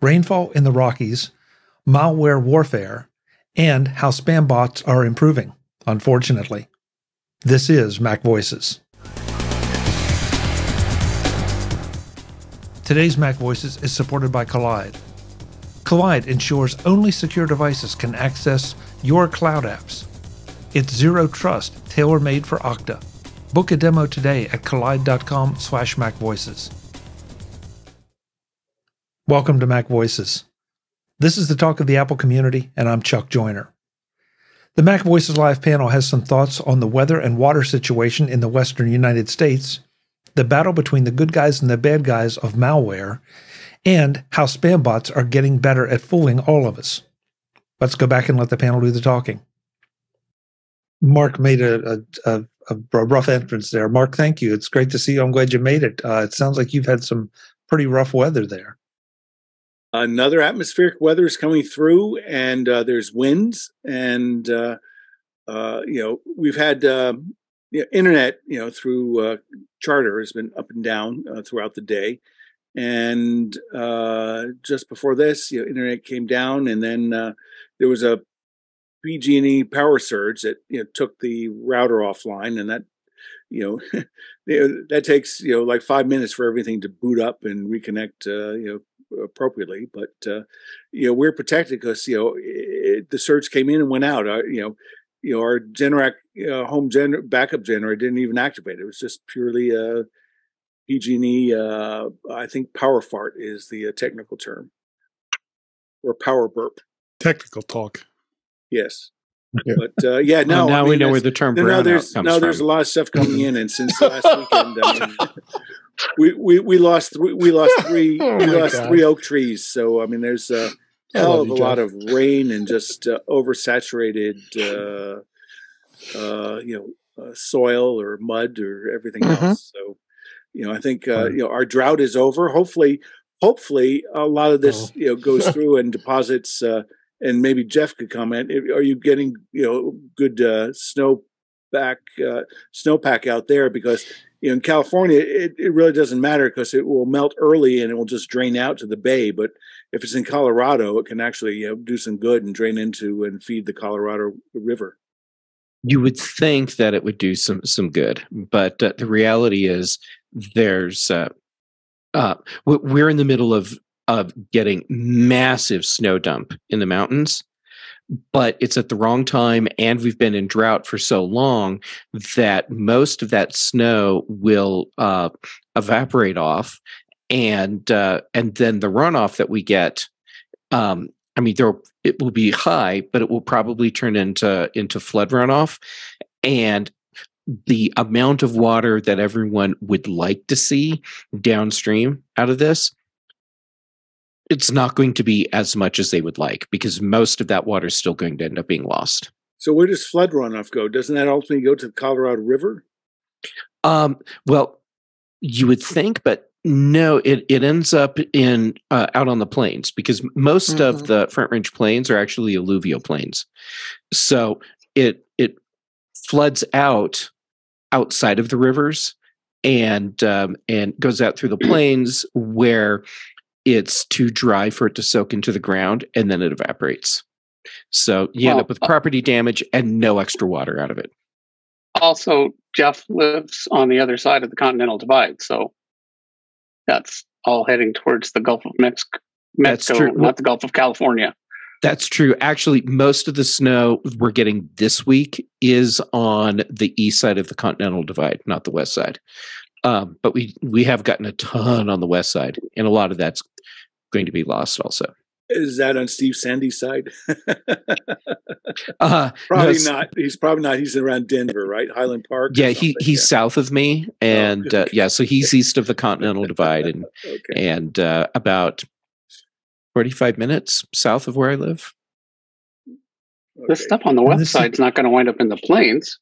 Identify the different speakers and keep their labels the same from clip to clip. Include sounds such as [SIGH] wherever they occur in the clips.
Speaker 1: rainfall in the Rockies, malware warfare, and how spam bots are improving, unfortunately. This is Mac Voices. Today's Mac Voices is supported by Kolide. Kolide ensures only secure devices can access your cloud apps. It's zero trust, tailor-made for Okta. Book a demo today at kolide.com slash macvoices. Welcome to Mac Voices. This is the talk of the Apple community, and I'm Chuck Joiner. The Mac Voices Live panel has some thoughts on the weather and water situation in the western United States, the battle between the good guys and the bad guys of malware, and how spam bots are getting better at fooling all of us. Let's go back and let the panel do the talking. Mark made a, a, a, a rough entrance there. Mark, thank you. It's great to see you. I'm glad you made it. Uh, it sounds like you've had some pretty rough weather there
Speaker 2: another atmospheric weather is coming through and uh, there's winds and uh, uh, you know we've had um, you know, internet you know through uh, charter has been up and down uh, throughout the day. And uh, just before this you know internet came down and then there was a pg&e power surge that you know took the router offline and that [LAUGHS] you know that takes you know like five minutes for everything to boot up and reconnect you know appropriately. But uh, you know, we're protected because you know it, the surge came in and went out. Our, you know, you know our Generac uh, home gen- backup generator didn't even activate. It was just purely a uh, PG&E. Uh, I think power fart is the uh, technical term, or power burp.
Speaker 3: Technical talk.
Speaker 2: Yes. Yeah. But uh, yeah, no.
Speaker 4: Well, now I mean, we know where the term
Speaker 2: no, there's no, there's a lot of stuff coming in, and since last weekend, I mean, [LAUGHS] [LAUGHS] we, we we lost three we lost [LAUGHS] three oh we lost God. three oak trees. So I mean, there's a hell of a lot of rain and just uh, oversaturated, uh, uh, you know, uh, soil or mud or everything mm-hmm. else. So you know, I think uh, you know our drought is over. Hopefully, hopefully a lot of this oh. you know goes [LAUGHS] through and deposits. Uh, and maybe Jeff could comment. Are you getting you know good snow back snowpack out there because you know, in California, it, it really doesn't matter because it will melt early and it will just drain out to the bay. But if it's in Colorado, it can actually you know, do some good and drain into and feed the Colorado River.
Speaker 4: You would think that it would do some some good, but uh, the reality is there's uh, uh, we're in the middle of of getting massive snow dump in the mountains but it's at the wrong time and we've been in drought for so long that most of that snow will uh, evaporate off and uh, and then the runoff that we get um, i mean there it will be high but it will probably turn into into flood runoff and the amount of water that everyone would like to see downstream out of this it's not going to be as much as they would like because most of that water is still going to end up being lost.
Speaker 2: So where does flood runoff go? Doesn't that ultimately go to the Colorado River?
Speaker 4: Um, well, you would think, but no, it, it ends up in uh, out on the plains because most mm-hmm. of the Front Range plains are actually alluvial plains. So it it floods out outside of the rivers and um, and goes out through the plains where it's too dry for it to soak into the ground and then it evaporates. So you well, end up with uh property damage and no extra water out of it.
Speaker 5: Also, Jeff lives on the other side of the Continental Divide, so that's all heading towards the Gulf of Mexico, Mexico not the Gulf of California.
Speaker 4: That's true. Actually, most of the snow we're getting this week is on the east side of the Continental Divide, not the west side. Um, but we we have gotten a ton on the west side, and a lot of that's going to be lost also.
Speaker 2: Is that on Steve Sande's side? [LAUGHS] uh, probably no, not. He's probably not. He's around Denver, right? Highland Park.
Speaker 4: Yeah, he he's yeah. south of me, oh, and oh, okay. uh, yeah, so he's [LAUGHS] east of the Continental Divide, and [LAUGHS] okay. and uh, about forty five minutes south of where I live.
Speaker 5: Okay. The stuff on the west side is not going to wind up in the plains.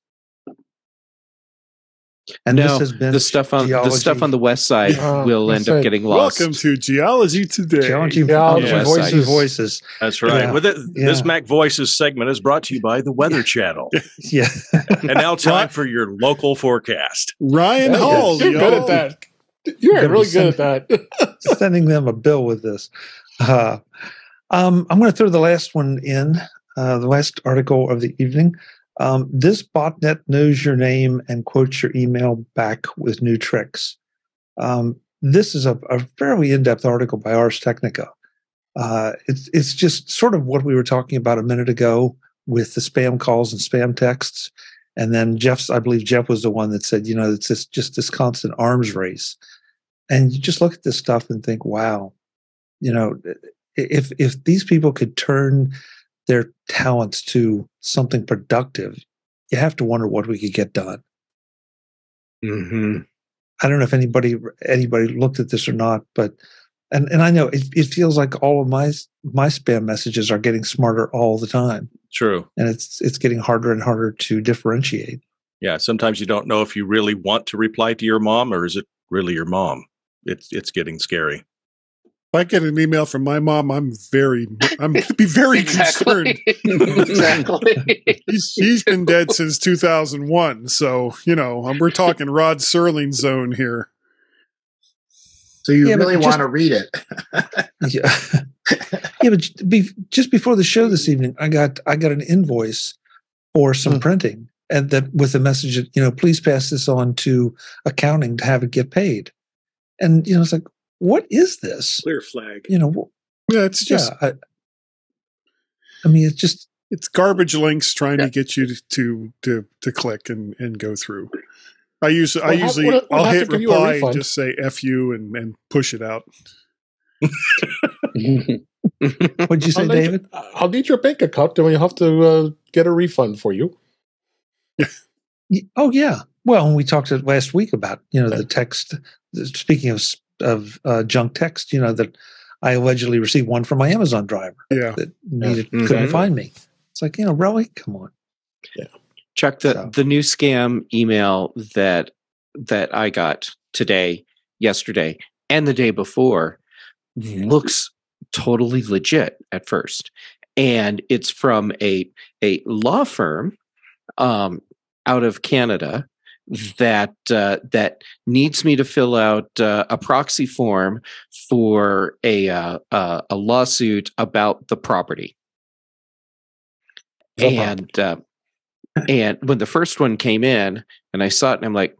Speaker 4: And no, this has been the stuff on geology. the stuff on the west side uh, will end up getting lost.
Speaker 3: Welcome to Geology Today.
Speaker 1: Geology, geology
Speaker 6: yeah,
Speaker 1: voices, voices.
Speaker 6: That's right. Yeah. With it, yeah. this Mac Voices segment is brought to you by the Weather Channel. [LAUGHS]
Speaker 1: yeah.
Speaker 6: and now [LAUGHS] time for your local forecast.
Speaker 3: Ryan Hall,
Speaker 7: you're good at that.
Speaker 3: You're really good at that. [LAUGHS]
Speaker 1: sending them a bill with this. Uh, um, I'm going to throw the last one in, uh, the last article of the evening. Um, this botnet knows your name and quotes your email back with new tricks. Um, this is a, a fairly in-depth article by Ars Technica. Uh, it's it's just sort of what we were talking about a minute ago with the spam calls and spam texts. And then Jeff's, I believe Jeff was the one that said, you know, it's just, just this constant arms race. And you just look at this stuff and think, wow, you know, if if these people could turn their talents to something productive, you have to wonder what we could get done.
Speaker 4: Mm-hmm.
Speaker 1: I don't know if anybody anybody looked at this or not, but and and I know it, it feels like all of my my spam messages are getting smarter all the time.
Speaker 6: True,
Speaker 1: and it's it's getting harder and harder to differentiate.
Speaker 6: Yeah, sometimes you don't know if you really want to reply to your mom or is it really your mom. It's it's getting scary.
Speaker 3: If I get an email from my mom, I'm very, I'm going to be very [LAUGHS] concerned. [LAUGHS]
Speaker 5: exactly. [LAUGHS]
Speaker 3: he's, he's been dead since 2001. So, you know, we're talking Rod Serling zone here.
Speaker 7: So you yeah, really want to read it.
Speaker 1: yeah. yeah, but be, just before the show this evening, I got, I got an invoice for some mm. printing and that with a message that, you know, please pass this on to accounting to have it get paid. And, you know, it's like, what is this?
Speaker 2: Clear flag.
Speaker 1: You know,
Speaker 3: yeah, it's just.
Speaker 1: Yeah, I, I, mean, it's just
Speaker 3: it's garbage links trying yeah. to get you to, to to to click and and go through. I use well, I usually what, what I'll hit reply and just say "f you" and and push it out. [LAUGHS]
Speaker 1: What'd you say,
Speaker 8: I'll
Speaker 1: David?
Speaker 8: Need, I'll need your bank account, and we'll have to uh, get a refund for you.
Speaker 1: oh yeah. Well, we talked last week about you know the text. Speaking of of uh, junk text, you know, that I allegedly received one from my Amazon driver.
Speaker 3: Yeah.
Speaker 1: That needed, yeah. Mm-hmm. couldn't find me. It's like, you know, really? Come on.
Speaker 4: Yeah. Chuck, the, so. the new scam email that that I got today, yesterday, and the day before mm-hmm. looks totally legit at first. And it's from a a law firm um, out of Canada that uh, that needs me to fill out uh, a proxy form for a uh, uh a lawsuit about the property. and uh, and when the first one came in, and I saw it, and I'm like,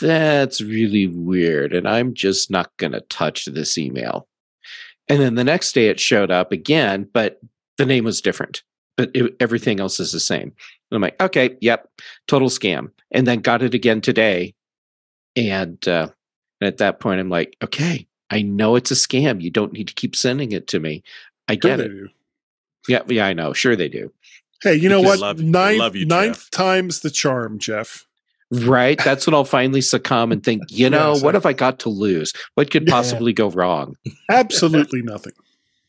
Speaker 4: "That's really weird," and I'm just not going to touch this email. And then the next day, it showed up again, but the name was different, but it, everything else is the same. And I'm like, okay, yep, total scam. And then got it again today. And, uh, and at that point, I'm like, okay, I know it's a scam. You don't need to keep sending it to me. I get it. Do. Yeah, yeah, I know. Sure, they do.
Speaker 3: Hey, you know what? Love, ninth, you, ninth times the charm, Jeff.
Speaker 4: Right. That's when I'll finally succumb and think, you [LAUGHS] know, what have I got to lose? What could possibly yeah. go wrong?
Speaker 3: Absolutely nothing.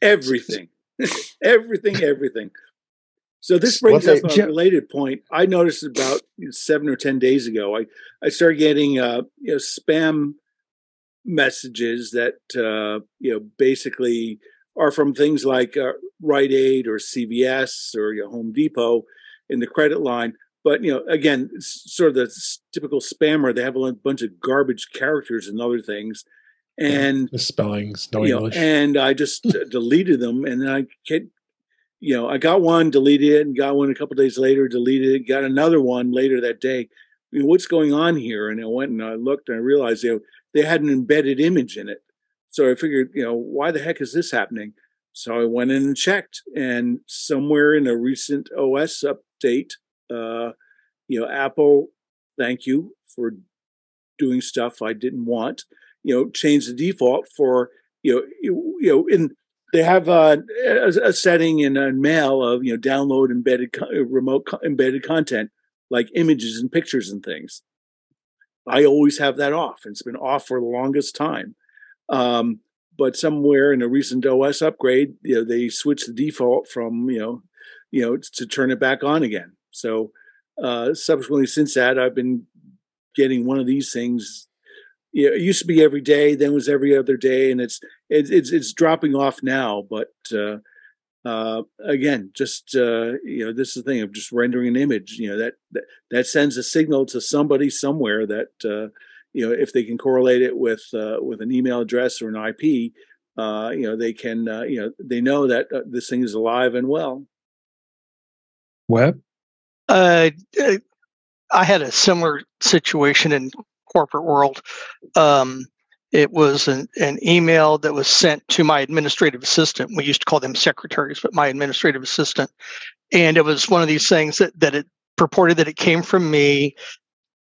Speaker 2: Everything. [LAUGHS] everything, everything. So this brings up a related point. I noticed about seven or ten days ago. I I started getting uh, you know spam messages that uh, you know basically are from things like uh, Rite Aid or CVS or you know, Home Depot in the credit line. But you know, again, sort of the typical spammer. They have a bunch of garbage characters and other things, and
Speaker 8: yeah, spellings, no English.
Speaker 2: Know, and I just deleted them, and then I you know, I got one, deleted it, and got one a couple days later, deleted it, got another one later that day. You know, what's going on here? And I went and I looked and I realized they, they had an embedded image in it. So I figured, you know, why the heck is this happening? So I went in and checked, and somewhere in a recent OS update, uh, you know, Apple, thank you for doing stuff I didn't want. You know, changed the default for you know, you, you know, in they have a, a, setting in a mail of you know download embedded remote embedded content like images and pictures and things. I always have that off. It's been off for the longest time. Um, but somewhere in a recent OS upgrade, you know, they switched the default from you know, you know, to turn it back on again. So uh, subsequently, since that, I've been getting one of these things you know, it used to be every day, then was every other day, and it's it's it's, it's dropping off now. But uh, uh, again, just uh, you know, this is the thing of just rendering an image. You know that that, that sends a signal to somebody somewhere that uh, you know, if they can correlate it with uh, with an email address or an IP, uh, you know, they can, uh, you know, they know that uh, this thing is alive and well.
Speaker 1: Web?
Speaker 9: Uh, I had a similar situation in corporate world. Um, it was an, an email that was sent to my administrative assistant. We used to call them secretaries, but my administrative assistant. And it was one of these things that, that it purported that it came from me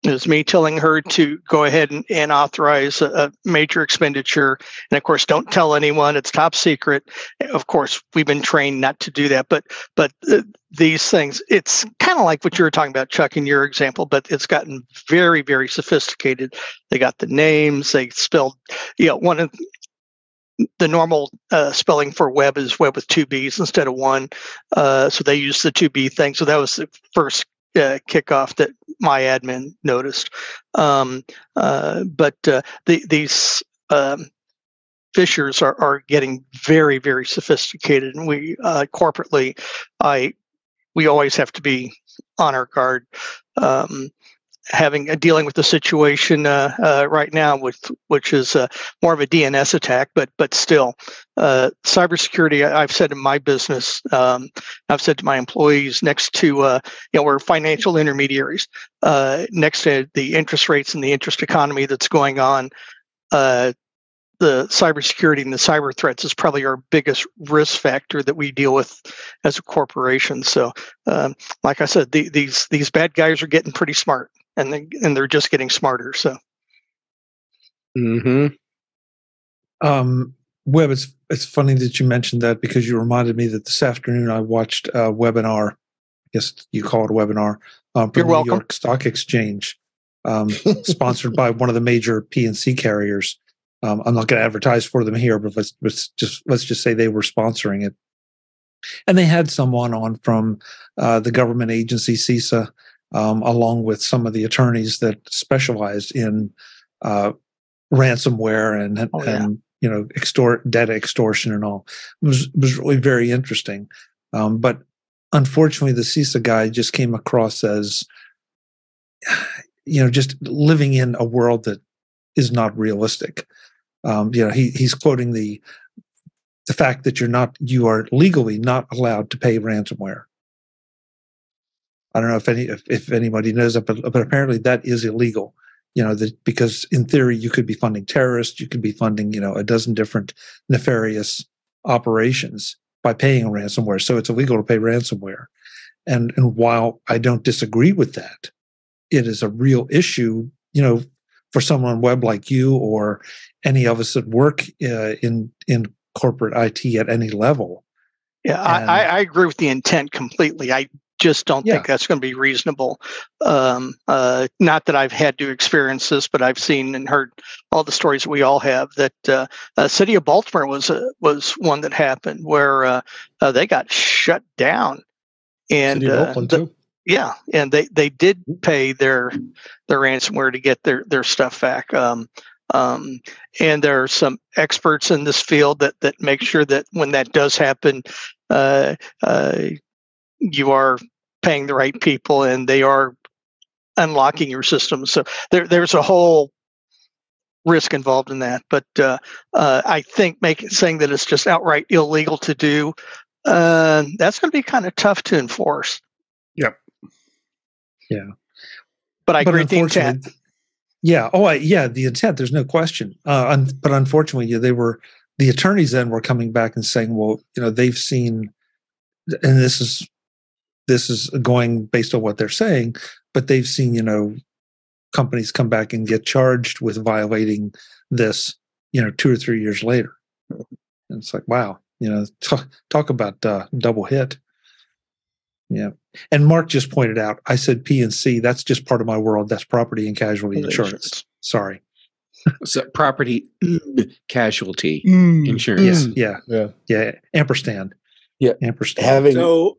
Speaker 9: was me telling her to go ahead and, and authorize a, a, major expenditure. And of course, don't tell anyone; it's top secret. Of course, we've been trained not to do that. But but uh, these things, it's kind of like what you were talking about, Chuck, in your example. But it's gotten very very sophisticated. They got the names. They spelled, you know, one of the normal uh, spelling for web is web with two B's instead of one. Uh, so they use the two B thing. So that was the first kickoff that my admin noticed. Um, uh, but uh, the, these um, phishers are, are getting very, very sophisticated, and we uh, corporately, I we always have to be on our guard. Um, having uh, dealing with the situation uh, uh, right now, with which is uh, more of a DNS attack, but but still, uh, cybersecurity. I've said in my business, um, I've said to my employees, next to you know we're financial intermediaries, next to the interest rates and the interest economy that's going on. The cybersecurity and the cyber threats is probably our biggest risk factor that we deal with as a corporation. So, um, like I said, the, these these bad guys are getting pretty smart and they, and they're just getting smarter. So.
Speaker 1: Hmm. Um. Web, it's it's funny that you mentioned that because you reminded me that this afternoon I watched a webinar. I guess you call it a webinar. Um,
Speaker 9: You're
Speaker 1: New
Speaker 9: welcome.
Speaker 1: York Stock Exchange, um, sponsored by one of the major P&C carriers. Um, I'm not going to advertise for them here, but let's, let's just let's just say they were sponsoring it, and they had someone on from uh, the government agency CISA um, along with some of the attorneys that specialized in uh, ransomware and oh, yeah. and you know extort data extortion and all. It was it was really very interesting, um, but unfortunately, the CISA guy just came across as [SIGHS] you know just living in a world that is not realistic. Um, you know, he he's quoting the the fact that you're not you are legally not allowed to pay ransomware I don't know if any if, if anybody knows that, but, but apparently that is illegal. You know, that because in theory you could be funding terrorists, you could be funding you know a dozen different nefarious operations by paying ransomware. So it's illegal to pay ransomware. And and while I don't disagree with that, it is a real issue. You know, for someone on web like you or any of us that work uh, in in corporate IT at any level.
Speaker 9: Yeah, I, I, agree with the intent completely. I just don't yeah. think that's going to be reasonable. Um, uh, not that I've had to experience this, but I've seen and heard all the stories we all have. That uh, uh, city of Baltimore was uh, was one that happened where uh, uh, they got shut down, and the, yeah, and they they did pay their their ransomware to get their their stuff back. Um, um, and there are some experts in this field that that make sure that when that does happen, uh, uh, you are paying the right people and they are unlocking your system. So there, there's a whole risk involved in that. But uh, uh, I think making saying that it's just outright illegal to do, uh, that's going to be kind of tough to enforce.
Speaker 3: Yep.
Speaker 1: Yeah.
Speaker 9: But I but agree with the intent.
Speaker 1: Yeah. Oh, I, yeah. The intent. There's no question. Uh, un- but unfortunately, they were the attorneys then were coming back and saying, well, you know, they've seen, and this is this is going based on what they're saying, but they've seen, you know, companies come back and get charged with violating this, you know, two or three years later. And it's like, wow, you know, talk, talk about uh, double hit. Yeah. And Mark just pointed out, I said P and C, that's just part of my world. That's property and casualty insurance. Sorry.
Speaker 4: so property casualty mm. insurance.
Speaker 1: Yes. Yeah. Yeah. Yeah. Ampersand.
Speaker 8: Yeah,
Speaker 1: ampersand.
Speaker 2: Having so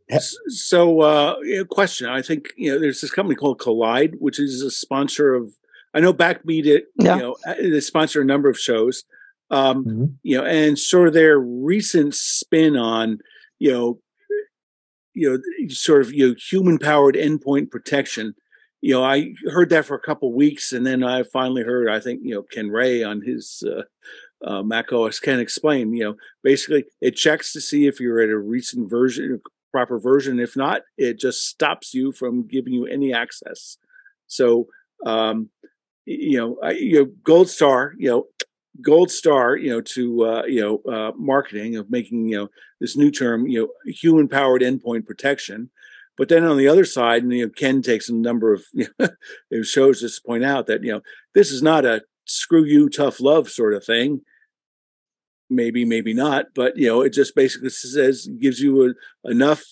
Speaker 2: so uh, question. I think you know there's this company called Kolide, which is a sponsor of. I know Backbeat it. Yeah. You know, uh, they sponsor a number of shows. Um, mm-hmm. You know, and sort of their recent spin on you know, you know, sort of you know, human powered endpoint protection you know, I heard that for a couple weeks, and then I finally heard, I think, you know, Ken Ray on his uh, uh, Mac OS Ken explain. You know, basically, it checks to see if you're at a recent version, proper version. If not, it just stops you from giving you any access. So, um, you know, I, you know, Gold Star, you know, Gold Star, you know, to uh, you know, uh, marketing of making you know this new term, you know, human powered endpoint protection. But then on the other side, and you know, Ken takes a number of [LAUGHS] you know, shows just point out that you know this is not a screw you tough love sort of thing maybe maybe not but you know it just basically says gives you a, enough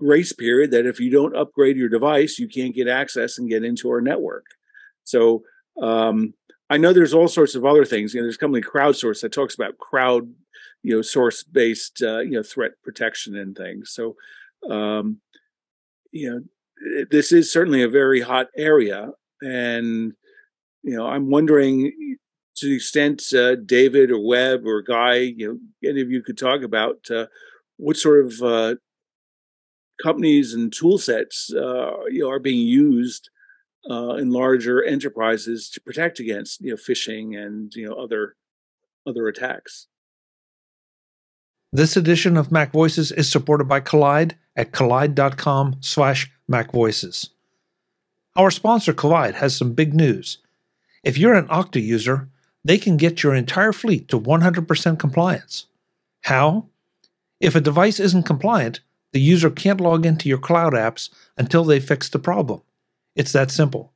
Speaker 2: grace period that if you don't upgrade your device you can't get access and get into our network so um, i know there's all sorts of other things. You know there's a company crowdsource that talks about crowd you know source based uh, you know threat protection and things. So um, you know this is certainly a very hot area. And you know i'm wondering to the extent uh, David or Web or Guy, you know, any of you could talk about uh, what sort of uh, companies and tool sets uh, you know, are being used uh, in larger enterprises to protect against you know phishing and you know other other attacks.
Speaker 1: This edition of Mac Voices is supported by Kolide at kolide.com slash macvoices. Our sponsor, Kolide, has some big news. If you're an Okta user, they can get your entire fleet to 100% compliance. How? If a device isn't compliant, the user can't log into your cloud apps until they fix the problem. It's that simple.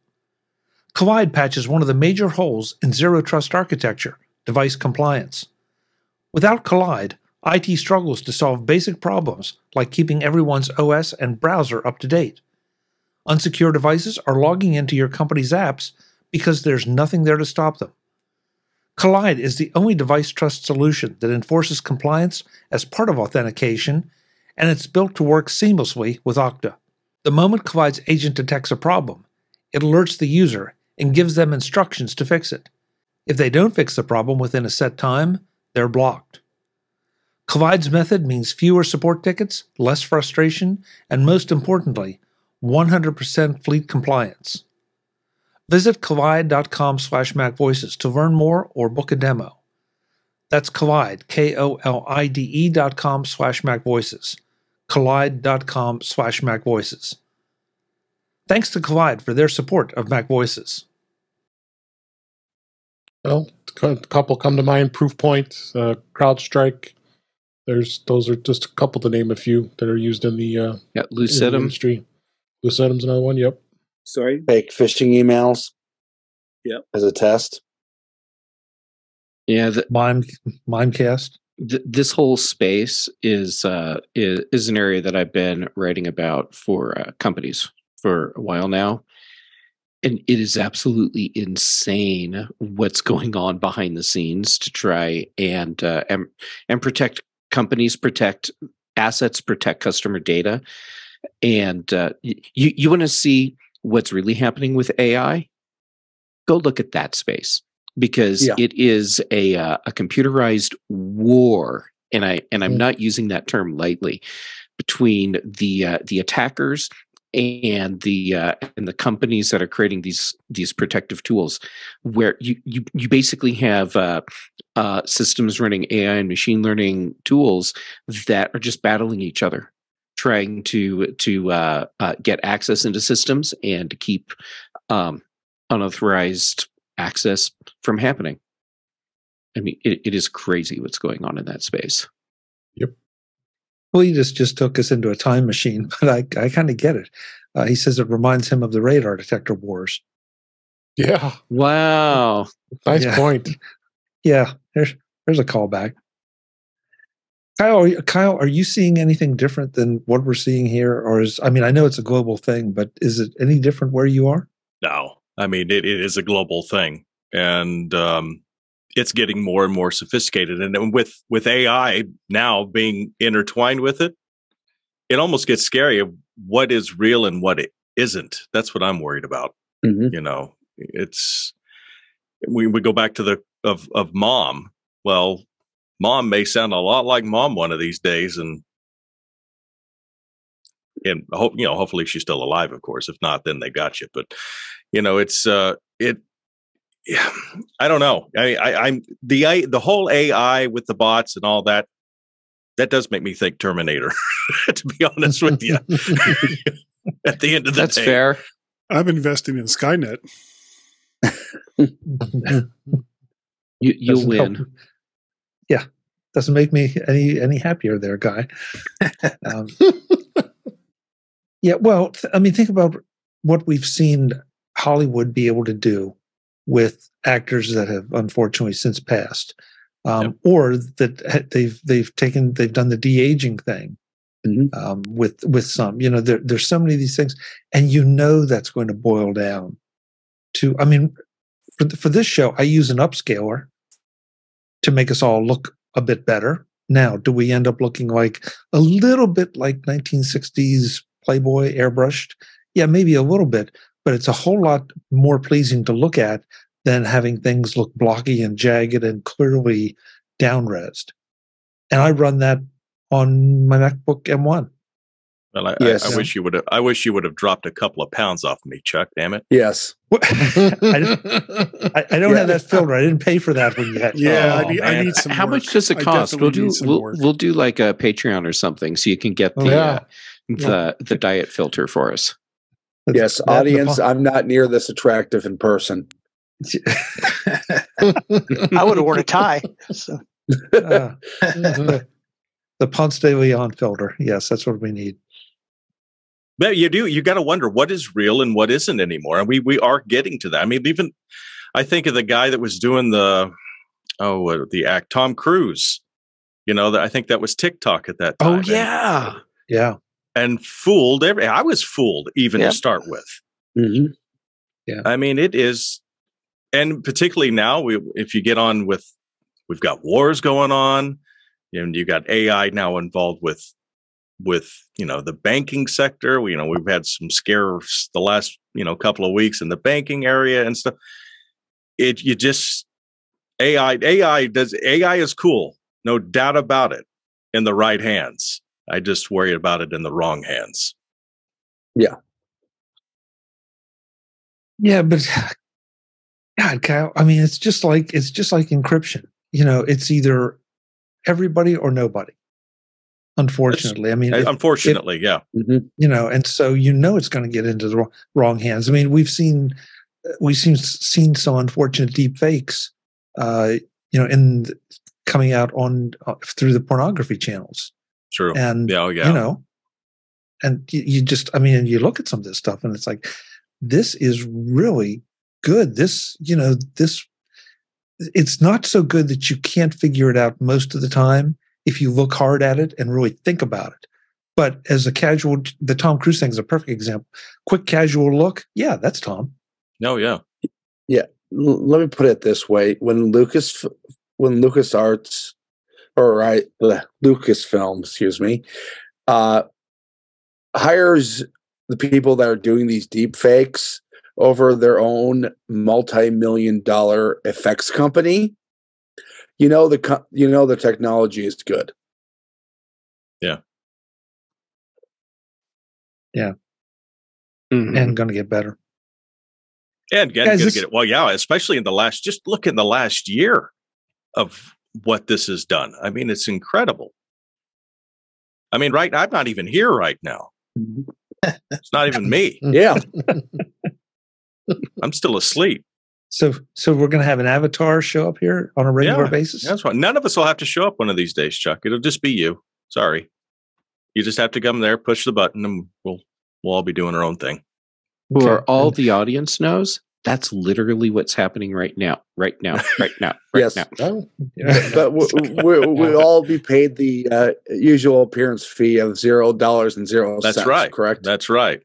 Speaker 1: Kolide patches one of the major holes in zero trust architecture device compliance. Without Kolide, IT struggles to solve basic problems like keeping everyone's OS and browser up to date. Unsecure devices are logging into your company's apps because there's nothing there to stop them. Kolide is the only device trust solution that enforces compliance as part of authentication, and it's built to work seamlessly with Okta. The moment Kolide's agent detects a problem, it alerts the user and gives them instructions to fix it. If they don't fix the problem within a set time, they're blocked. Kolide's method means fewer support tickets, less frustration, and most importantly, 100% fleet compliance. Visit kolide.com slash macvoices to learn more or book a demo. That's Kolide, K-O-L-I-D-E dot com slash macvoices. Kolide.com slash macvoices. Thanks to Kolide for their support of Mac Voices.
Speaker 8: Well, a couple come to mind. Proofpoint, uh, CrowdStrike. There's those are just a couple to name a few that are used in the uh,
Speaker 4: yeah Lucidum
Speaker 8: industry. Lucidum's another one. Yep.
Speaker 2: Sorry.
Speaker 10: Fake phishing emails.
Speaker 2: Yep.
Speaker 10: As a test.
Speaker 4: Yeah, the,
Speaker 1: Mime Mimecast.
Speaker 4: Th- this whole space is uh, is is an area that I've been writing about for uh, companies for a while now, and it is absolutely insane what's going on behind the scenes to try and uh, and and protect companies, protect assets, protect customer data, and uh, you you want to see what's really happening with AI, go look at that space because yeah. it is a uh, a computerized war, and I and I'm mm. not using that term lightly between the uh, the attackers and the uh, and the companies that are creating these these protective tools, where you you you basically have uh, uh, systems running AI and machine learning tools that are just battling each other trying to to uh, uh, get access into systems and to keep um, unauthorized access from happening. I mean, it, it is crazy what's going on in that space.
Speaker 8: Yep.
Speaker 1: Well, he just just took us into a time machine, [LAUGHS] but I I kind of get it. Uh, he says it reminds him of the radar detector wars.
Speaker 8: Yeah.
Speaker 4: Wow.
Speaker 8: Nice yeah. point. [LAUGHS]
Speaker 1: Yeah. There's there's a callback. Kyle, are you, Kyle, are you seeing anything different than what we're seeing here, or is I mean, I know it's a global thing, but is it any different where you are?
Speaker 6: No, I mean it, it is a global thing, and um, it's getting more and more sophisticated. And with with AI now being intertwined with it, it almost gets scary of what is real and what it isn't. That's what I'm worried about. Mm-hmm. You know, it's we we go back to the of of mom. Well, mom may sound a lot like mom one of these days and and hope you know, hopefully she's still alive. Of course, if not, then they got you. But you know, it's uh, it. Yeah, I don't know. I, I, I'm the I, the whole AI with the bots and all that. That does make me think Terminator. [LAUGHS] to be honest with you, [LAUGHS] at the end of the
Speaker 4: that's
Speaker 6: day.
Speaker 4: fair.
Speaker 3: I'm investing in Skynet. [LAUGHS]
Speaker 4: you you'll win.
Speaker 1: Help. Yeah, doesn't make me any any happier there, guy. um, yeah, well, th- I mean, think about what we've seen Hollywood be able to do with actors that have unfortunately since passed, um, yep. or that they've they've taken they've done the de aging thing mm-hmm. um, with with some. You know, there, there's so many of these things, and you know that's going to boil down to. I mean, for for this show, I use an upscaler to make us all look a bit better. Now, do we end up looking like a little bit like 1960s Playboy airbrushed? Yeah, maybe a little bit, but it's a whole lot more pleasing to look at than having things look blocky and jagged and clearly downresed. And I run that on my MacBook M1.
Speaker 6: Well, I, yes. I, I wish you would have. I wish you would have dropped a couple of pounds off me, Chuck. Damn it.
Speaker 10: Yes. [LAUGHS]
Speaker 1: I, I, don't yeah. have that filter. I didn't pay for that when you had.
Speaker 3: Yeah, oh, I, need, I, need, some.
Speaker 4: How
Speaker 3: work.
Speaker 4: much does it cost? We'll do. We'll, we'll, do like a Patreon or something, so you can get oh, the oh, yeah. uh, the yeah. the diet filter for us.
Speaker 10: Yes, that, audience. I'm not near this attractive in person. [LAUGHS]
Speaker 9: I would have worn a tie. So. Uh,
Speaker 1: the, [LAUGHS] the Ponce de Leon filter. Yes, that's what we need.
Speaker 6: But you do you got to wonder what is real and what isn't anymore. And we we are getting to that. I mean, even I think of the guy that was doing the oh the act Tom Cruise. You know, that I think that was TikTok at that
Speaker 4: oh, time. Oh yeah,
Speaker 1: and, yeah,
Speaker 6: and fooled every. I was fooled even yep. to start with.
Speaker 10: Mm-hmm.
Speaker 6: Yeah, I mean it is, and particularly now, we if you get on with, we've got wars going on, and you got AI now involved with with you know the banking sector. We, you know we've had some scares the last you know couple of weeks in the banking area and stuff. It you just AI AI does AI is cool, no doubt about it, in the right hands. I just worry about it in the wrong hands.
Speaker 10: Yeah.
Speaker 1: Yeah, but [SIGHS] God, Kyle, I mean, it's just like it's just like encryption. You know, it's either everybody or nobody unfortunately. I mean,
Speaker 6: unfortunately, yeah.
Speaker 1: Mm-hmm. You know, and so you know it's going to get into the wrong, wrong hands. I mean, we've seen we've seen seen some unfortunate deep fakes, uh, you know, in coming out on uh, through the pornography channels.
Speaker 6: True.
Speaker 1: And
Speaker 6: yeah, oh, yeah.
Speaker 1: you know, and you, you just, I mean, you look at some of this stuff, and it's like, this is really good. This, you know, this. It's not so good that you can't figure it out most of the time if you look hard at it and really think about it. But as a casual, the Tom Cruise thing is a perfect example. Quick casual look, yeah, that's Tom.
Speaker 6: No, yeah,
Speaker 10: yeah. L- let me put it this way: when Lucas, when Lucas Arts, or right, Lucasfilm, excuse me, uh, hires the people that are doing these deep fakes over their own multi-million dollar effects company you know the you know the technology is good.
Speaker 6: Yeah.
Speaker 1: Yeah. Mm-hmm. And going to get better.
Speaker 6: And again, Guys, get it. Well, yeah, especially in the last. Just look in the last year of what this has done. I mean, it's incredible. I mean, right? I'm not even here right now. Mm-hmm. it's not even me. [LAUGHS] Mm-hmm.
Speaker 10: Yeah.
Speaker 6: I'm still asleep.
Speaker 1: So, so we're going to have an avatar show up here on a regular
Speaker 6: yeah,
Speaker 1: basis.
Speaker 6: That's right. None of us will have to show up one of these days, Chuck. It'll just be you. Sorry, you just have to come there, push the button, and we'll we'll all be doing our own thing.
Speaker 4: For all the audience knows, that's literally what's happening right now, right now, [LAUGHS] right now, right
Speaker 10: yes.
Speaker 4: now.
Speaker 10: Oh, but we, we, we'll [LAUGHS] all be paid the uh, usual appearance fee of zero dollars and zero.
Speaker 6: That's
Speaker 10: cents,
Speaker 6: right.
Speaker 10: Correct.
Speaker 6: That's right.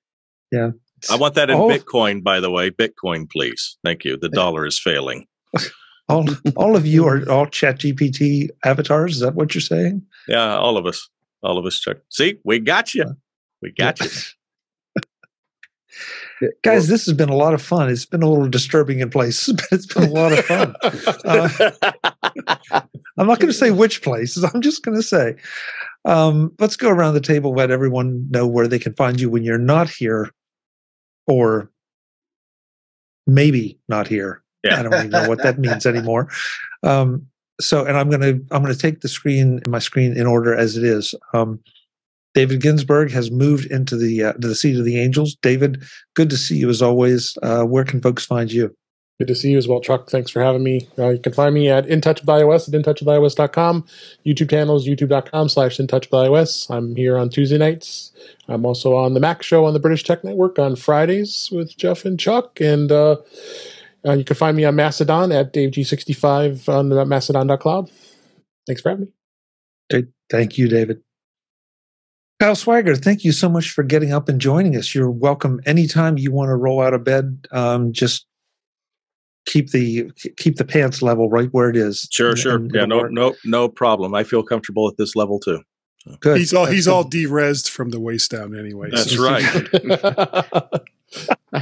Speaker 1: Yeah.
Speaker 6: I want that in all, Bitcoin, by the way. Bitcoin, please. Thank you. The dollar is failing. [LAUGHS]
Speaker 1: All, all of you are all Chat GPT avatars. Is that what you're saying?
Speaker 6: Yeah, all of us. All of us. Check. See, we got you. We got you.
Speaker 1: Guys, this has been a lot of fun. It's been a little disturbing in places, [LAUGHS] but it's been a lot of fun. Uh, [LAUGHS] I'm not going to say which places. I'm just going to say Um, let's go around the table, let everyone know where they can find you when you're not here, or maybe not here. Yeah. I don't even know what that means anymore. Um, so, and I'm gonna I'm gonna take the screen my screen in order as it is. Um, David Ginsburg has moved into the uh, to the seat of the Angels. David, good to see you as always. Uh, where can folks find you?
Speaker 8: Good to see you as well, Chuck. Thanks for having me. Uh, you can find me at In Touch with iOS at intouchwithios.com. YouTube channels, youtube.com slash In Touch with iOS. I'm here on Tuesday nights. I'm also on the Mac Show on the British Tech Network on Fridays with Jeff and Chuck. And uh, uh, you can find me on Mastodon at DaveG65 on the Mastodon.cloud. Thanks for having me.
Speaker 1: Thank you, David. Kyle Swager, thank you so much for getting up and joining us. You're welcome anytime you want to roll out of bed. Um, just keep the keep the pants level right where it is.
Speaker 6: Sure, and, sure. And yeah, no, work. no, no problem. I feel comfortable at this level too.
Speaker 3: So. Good. He's all That's he's good. all de-resed from the waist down anyway.
Speaker 6: That's so. right.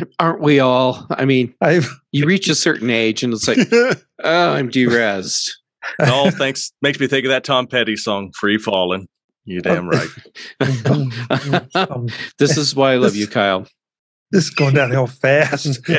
Speaker 6: [LAUGHS]
Speaker 4: Aren't we all? I mean, I've, you reach a certain age and it's like, [LAUGHS] oh, I'm de-resed.
Speaker 6: It all thanks makes me think of that Tom Petty song, "Free Falling." You damn right. [LAUGHS] [LAUGHS]
Speaker 4: this is why I love you, Kyle.
Speaker 1: This is going downhill fast. [LAUGHS]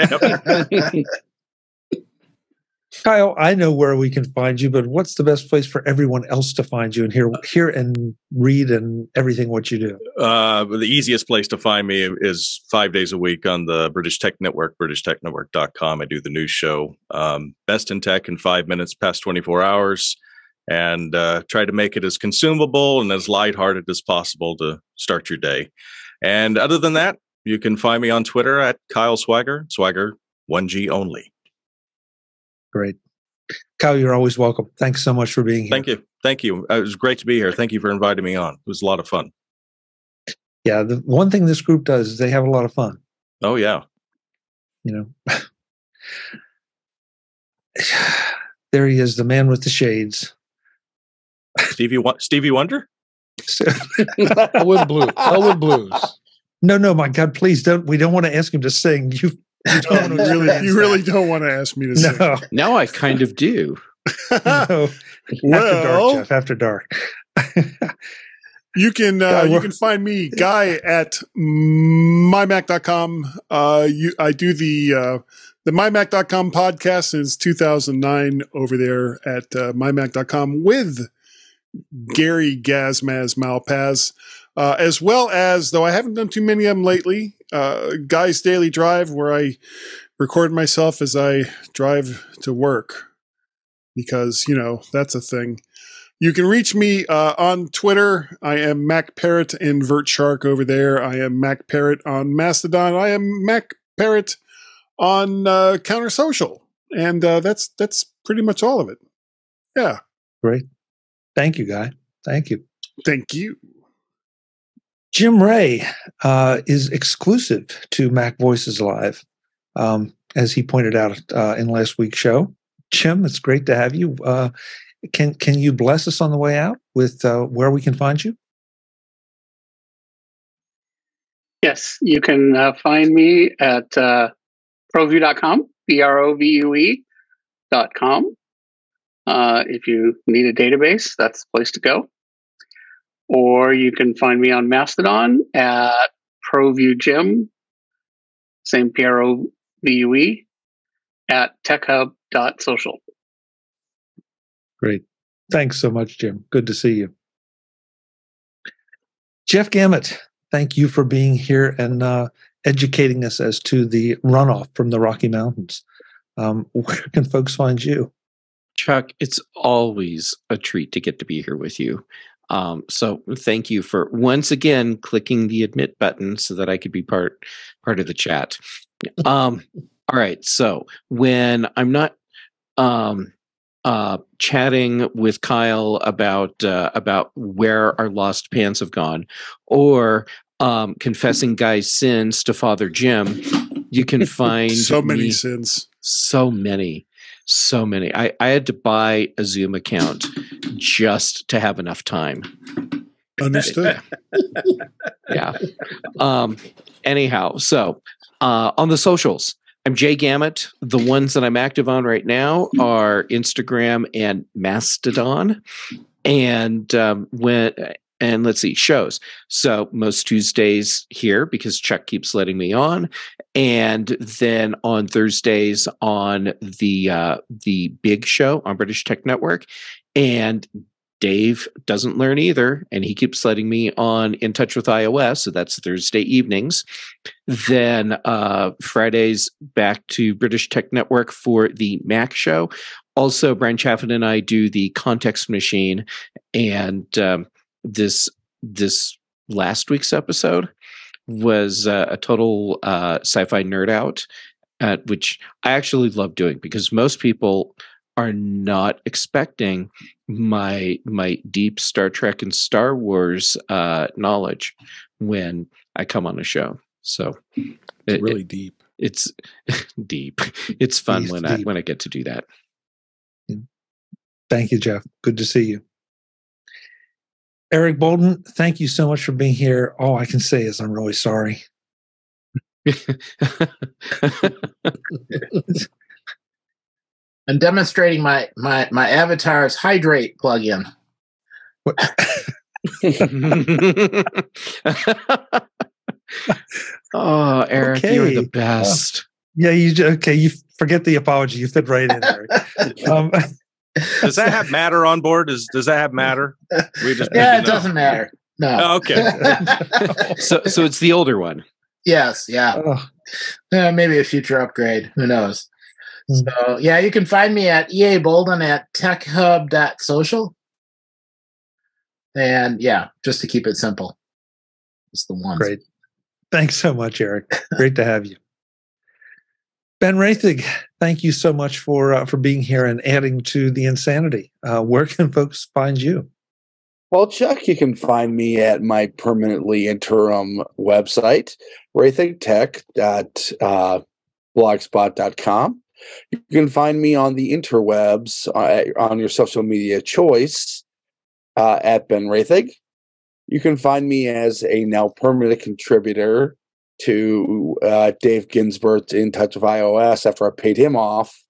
Speaker 1: Kyle, I know where we can find you, but what's the best place for everyone else to find you and hear hear and read and everything what you do?
Speaker 6: Uh, the easiest place to find me is five days a week on the British Tech Network, BritishTechNetwork.com. I do the news show, um, Best in Tech in five minutes past 24 hours, and uh, try to make it as consumable and as lighthearted as possible to start your day. And other than that, you can find me on Twitter at Kyle Swager, Swagger 1G only.
Speaker 1: Great. Kyle, you're always welcome. Thanks so much for being here.
Speaker 6: Thank you. Thank you. It was great to be here. Thank you for inviting me on. It was a lot of fun.
Speaker 1: Yeah, the one thing this group does is they have a lot of fun.
Speaker 6: Oh yeah.
Speaker 1: You know. [SIGHS] there he is, the man with the shades.
Speaker 6: Stevie Stevie Wonder? [LAUGHS]
Speaker 8: Elwood Blues. Elwood Blues.
Speaker 1: No, no, my God, please don't. We don't want to ask him to sing. You
Speaker 3: you [LAUGHS] don't really, you really don't want to ask me to no.
Speaker 4: sing. Now I kind of do. [LAUGHS]
Speaker 1: no. Well, after dark, Jeff. After dark.
Speaker 3: you can uh, you can find me guy at mymac.com. Uh, you I do the uh, the mymac.com podcast since 2009 over there at uh, mymac.com with Gary Gazmaz Malpaz. Uh, as well as, though I haven't done too many of them lately, uh, Guy's Daily Drive, where I record myself as I drive to work because, you know, that's a thing. You can reach me uh, on Twitter. I am Mac Parrot in VertShark over there. I am Mac Parrot on Mastodon. I am Mac Parrot on uh, Counter Social, and uh, that's that's pretty much all of it. Yeah.
Speaker 1: Great. Thank you, Guy. Thank you.
Speaker 3: Thank you.
Speaker 1: Jim Rea uh, is exclusive to Mac Voices Live, um, as he pointed out uh, in last week's show. Jim, it's great to have you. Uh, can can you bless us on the way out with uh, where we can find you?
Speaker 5: Yes, you can uh, find me at uh, provue.com, B R O V U E.com. Uh, if you need a database, that's the place to go or you can find me on Mastodon at ProVue Jim, same P R O V U E, at techhub.social.
Speaker 1: Great. Thanks so much, Jim. Good to see you. Jeff Gamet, thank you for being here and uh, educating us as to the runoff from the Rocky Mountains. Um, [LAUGHS] where can folks find you?
Speaker 4: Chuck, it's always a treat to get to be here with you. Um, so thank you for once again clicking the admit button so that I could be part part of the chat. Um, all right. So when I'm not um, uh, chatting with Kyle about uh, about where our lost pants have gone, or um, confessing guys' sins to Father Jim, you can [LAUGHS] find
Speaker 3: so many sins.
Speaker 4: So many so many. I, I had to buy a Zoom account just to have enough time.
Speaker 3: Understood. [LAUGHS]
Speaker 4: yeah. Um, anyhow, so uh, on the socials, I'm Jay Gamet. The ones that I'm active on right now are Instagram and Mastodon. And um, when and let's see shows. So most tuesdays here because chuck keeps letting me on and then on thursdays on the uh the big show on british tech network and dave doesn't learn either and he keeps letting me on in touch with ios so that's thursday evenings. Then uh fridays back to british tech network for the mac show. Also bryan chaffin and i do the context machine and um, this this last week's episode was uh, a total uh, sci-fi nerd out, uh, which I actually love doing because most people are not expecting my my deep Star Trek and Star Wars uh, knowledge when I come on a show. So
Speaker 8: it, really it, deep.
Speaker 4: It's [LAUGHS] deep. It's fun when deep. I when I get to do that.
Speaker 1: Thank you, Jeff. Good to see you. Eric Bolden, thank you so much for being here. All I can say is I'm really sorry. [LAUGHS]
Speaker 7: I'm demonstrating my my my avatar's hydrate plugin. [LAUGHS]
Speaker 4: oh, Eric, okay. you're the best. Uh,
Speaker 1: yeah, you okay? You forget the apology. You fit right in, Eric. [LAUGHS] um,
Speaker 6: does that have matter on board? Does does that have matter? [LAUGHS]
Speaker 7: We just yeah, it doesn't matter. No.
Speaker 6: Oh, okay. [LAUGHS]
Speaker 4: so so it's the older one.
Speaker 7: Yes. Yeah. Oh. Uh, maybe a future upgrade. Who knows? Mm. So yeah, you can find me at EA Bolden at techhub.social. And yeah, just to keep it simple. It's the one.
Speaker 1: Great. Thanks so much, Eric. Great to have you. Ben Roethig, thank you so much for uh, for being here and adding to the insanity. Uh, where can folks find you?
Speaker 10: Well, Chuck, you can find me at my permanently interim website, roethigtech.blogspot.com. Uh, you can find me on the interwebs uh, on your social media choice uh, at Ben Roethig. You can find me as a now permanent contributor to uh, Dave Ginsburg in touch with iOS after I paid him off.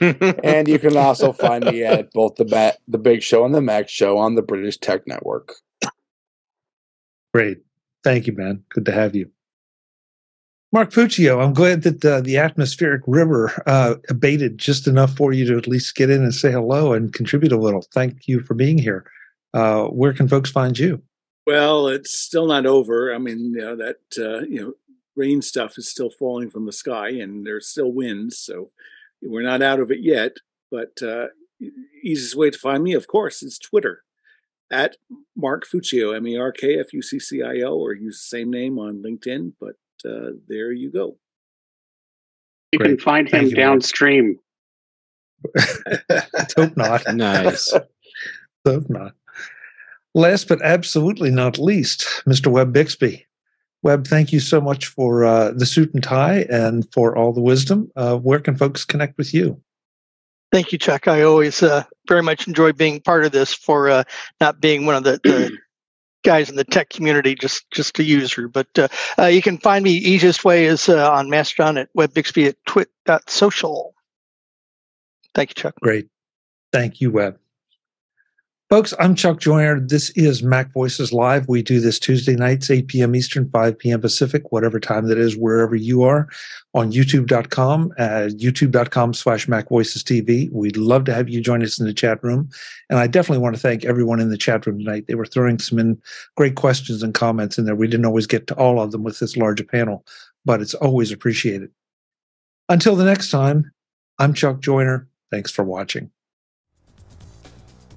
Speaker 10: and you can also find me at [LAUGHS] both the the Big Show and the Mac Show on the British Tech Network.
Speaker 1: Great, thank you, man. Good to have you, Mark Fuccio. I'm glad that uh, the atmospheric river uh, abated just enough for you to at least get in and say hello and contribute a little. Thank you for being here. Uh, where can folks find you?
Speaker 2: Well, it's still not over. I mean, you know, that uh, you know, rain stuff is still falling from the sky, and there's still winds, so we're not out of it yet. But uh, easiest way to find me, of course, is Twitter at Mark Fuccio, M E R K F U C C I O, or use the same name on LinkedIn. But uh, there you go.
Speaker 5: You Great. can find him you, downstream. [LAUGHS]
Speaker 1: hope not.
Speaker 4: Nice. [LAUGHS]
Speaker 1: hope not. Last but absolutely not least, Mr. Web Bixby. Web, thank you so much for uh, the suit and tie and for all the wisdom. Uh, where can folks connect with you?
Speaker 9: Thank you, Chuck. I always uh, very much enjoy being part of this for uh, not being one of the, the [CLEARS THROAT] guys in the tech community, just just a user. But uh, uh, you can find me easiest way is on Mastodon at webbixby at twit.social. Thank you, Chuck.
Speaker 1: Great. Thank you, Web. Folks, I'm Chuck Joiner. This is MacVoices Live. We do this Tuesday nights, 8 p.m. Eastern, 5 p.m. Pacific, whatever time that is, wherever you are, on youtube.com, uh, youtube.com slash MacVoices TV. We'd love to have you join us in the chat room. And I definitely want to thank everyone in the chat room tonight. They were throwing some in great questions and comments in there. We didn't always get to all of them with this larger panel, but it's always appreciated. Until the next time, I'm Chuck Joiner. Thanks for watching.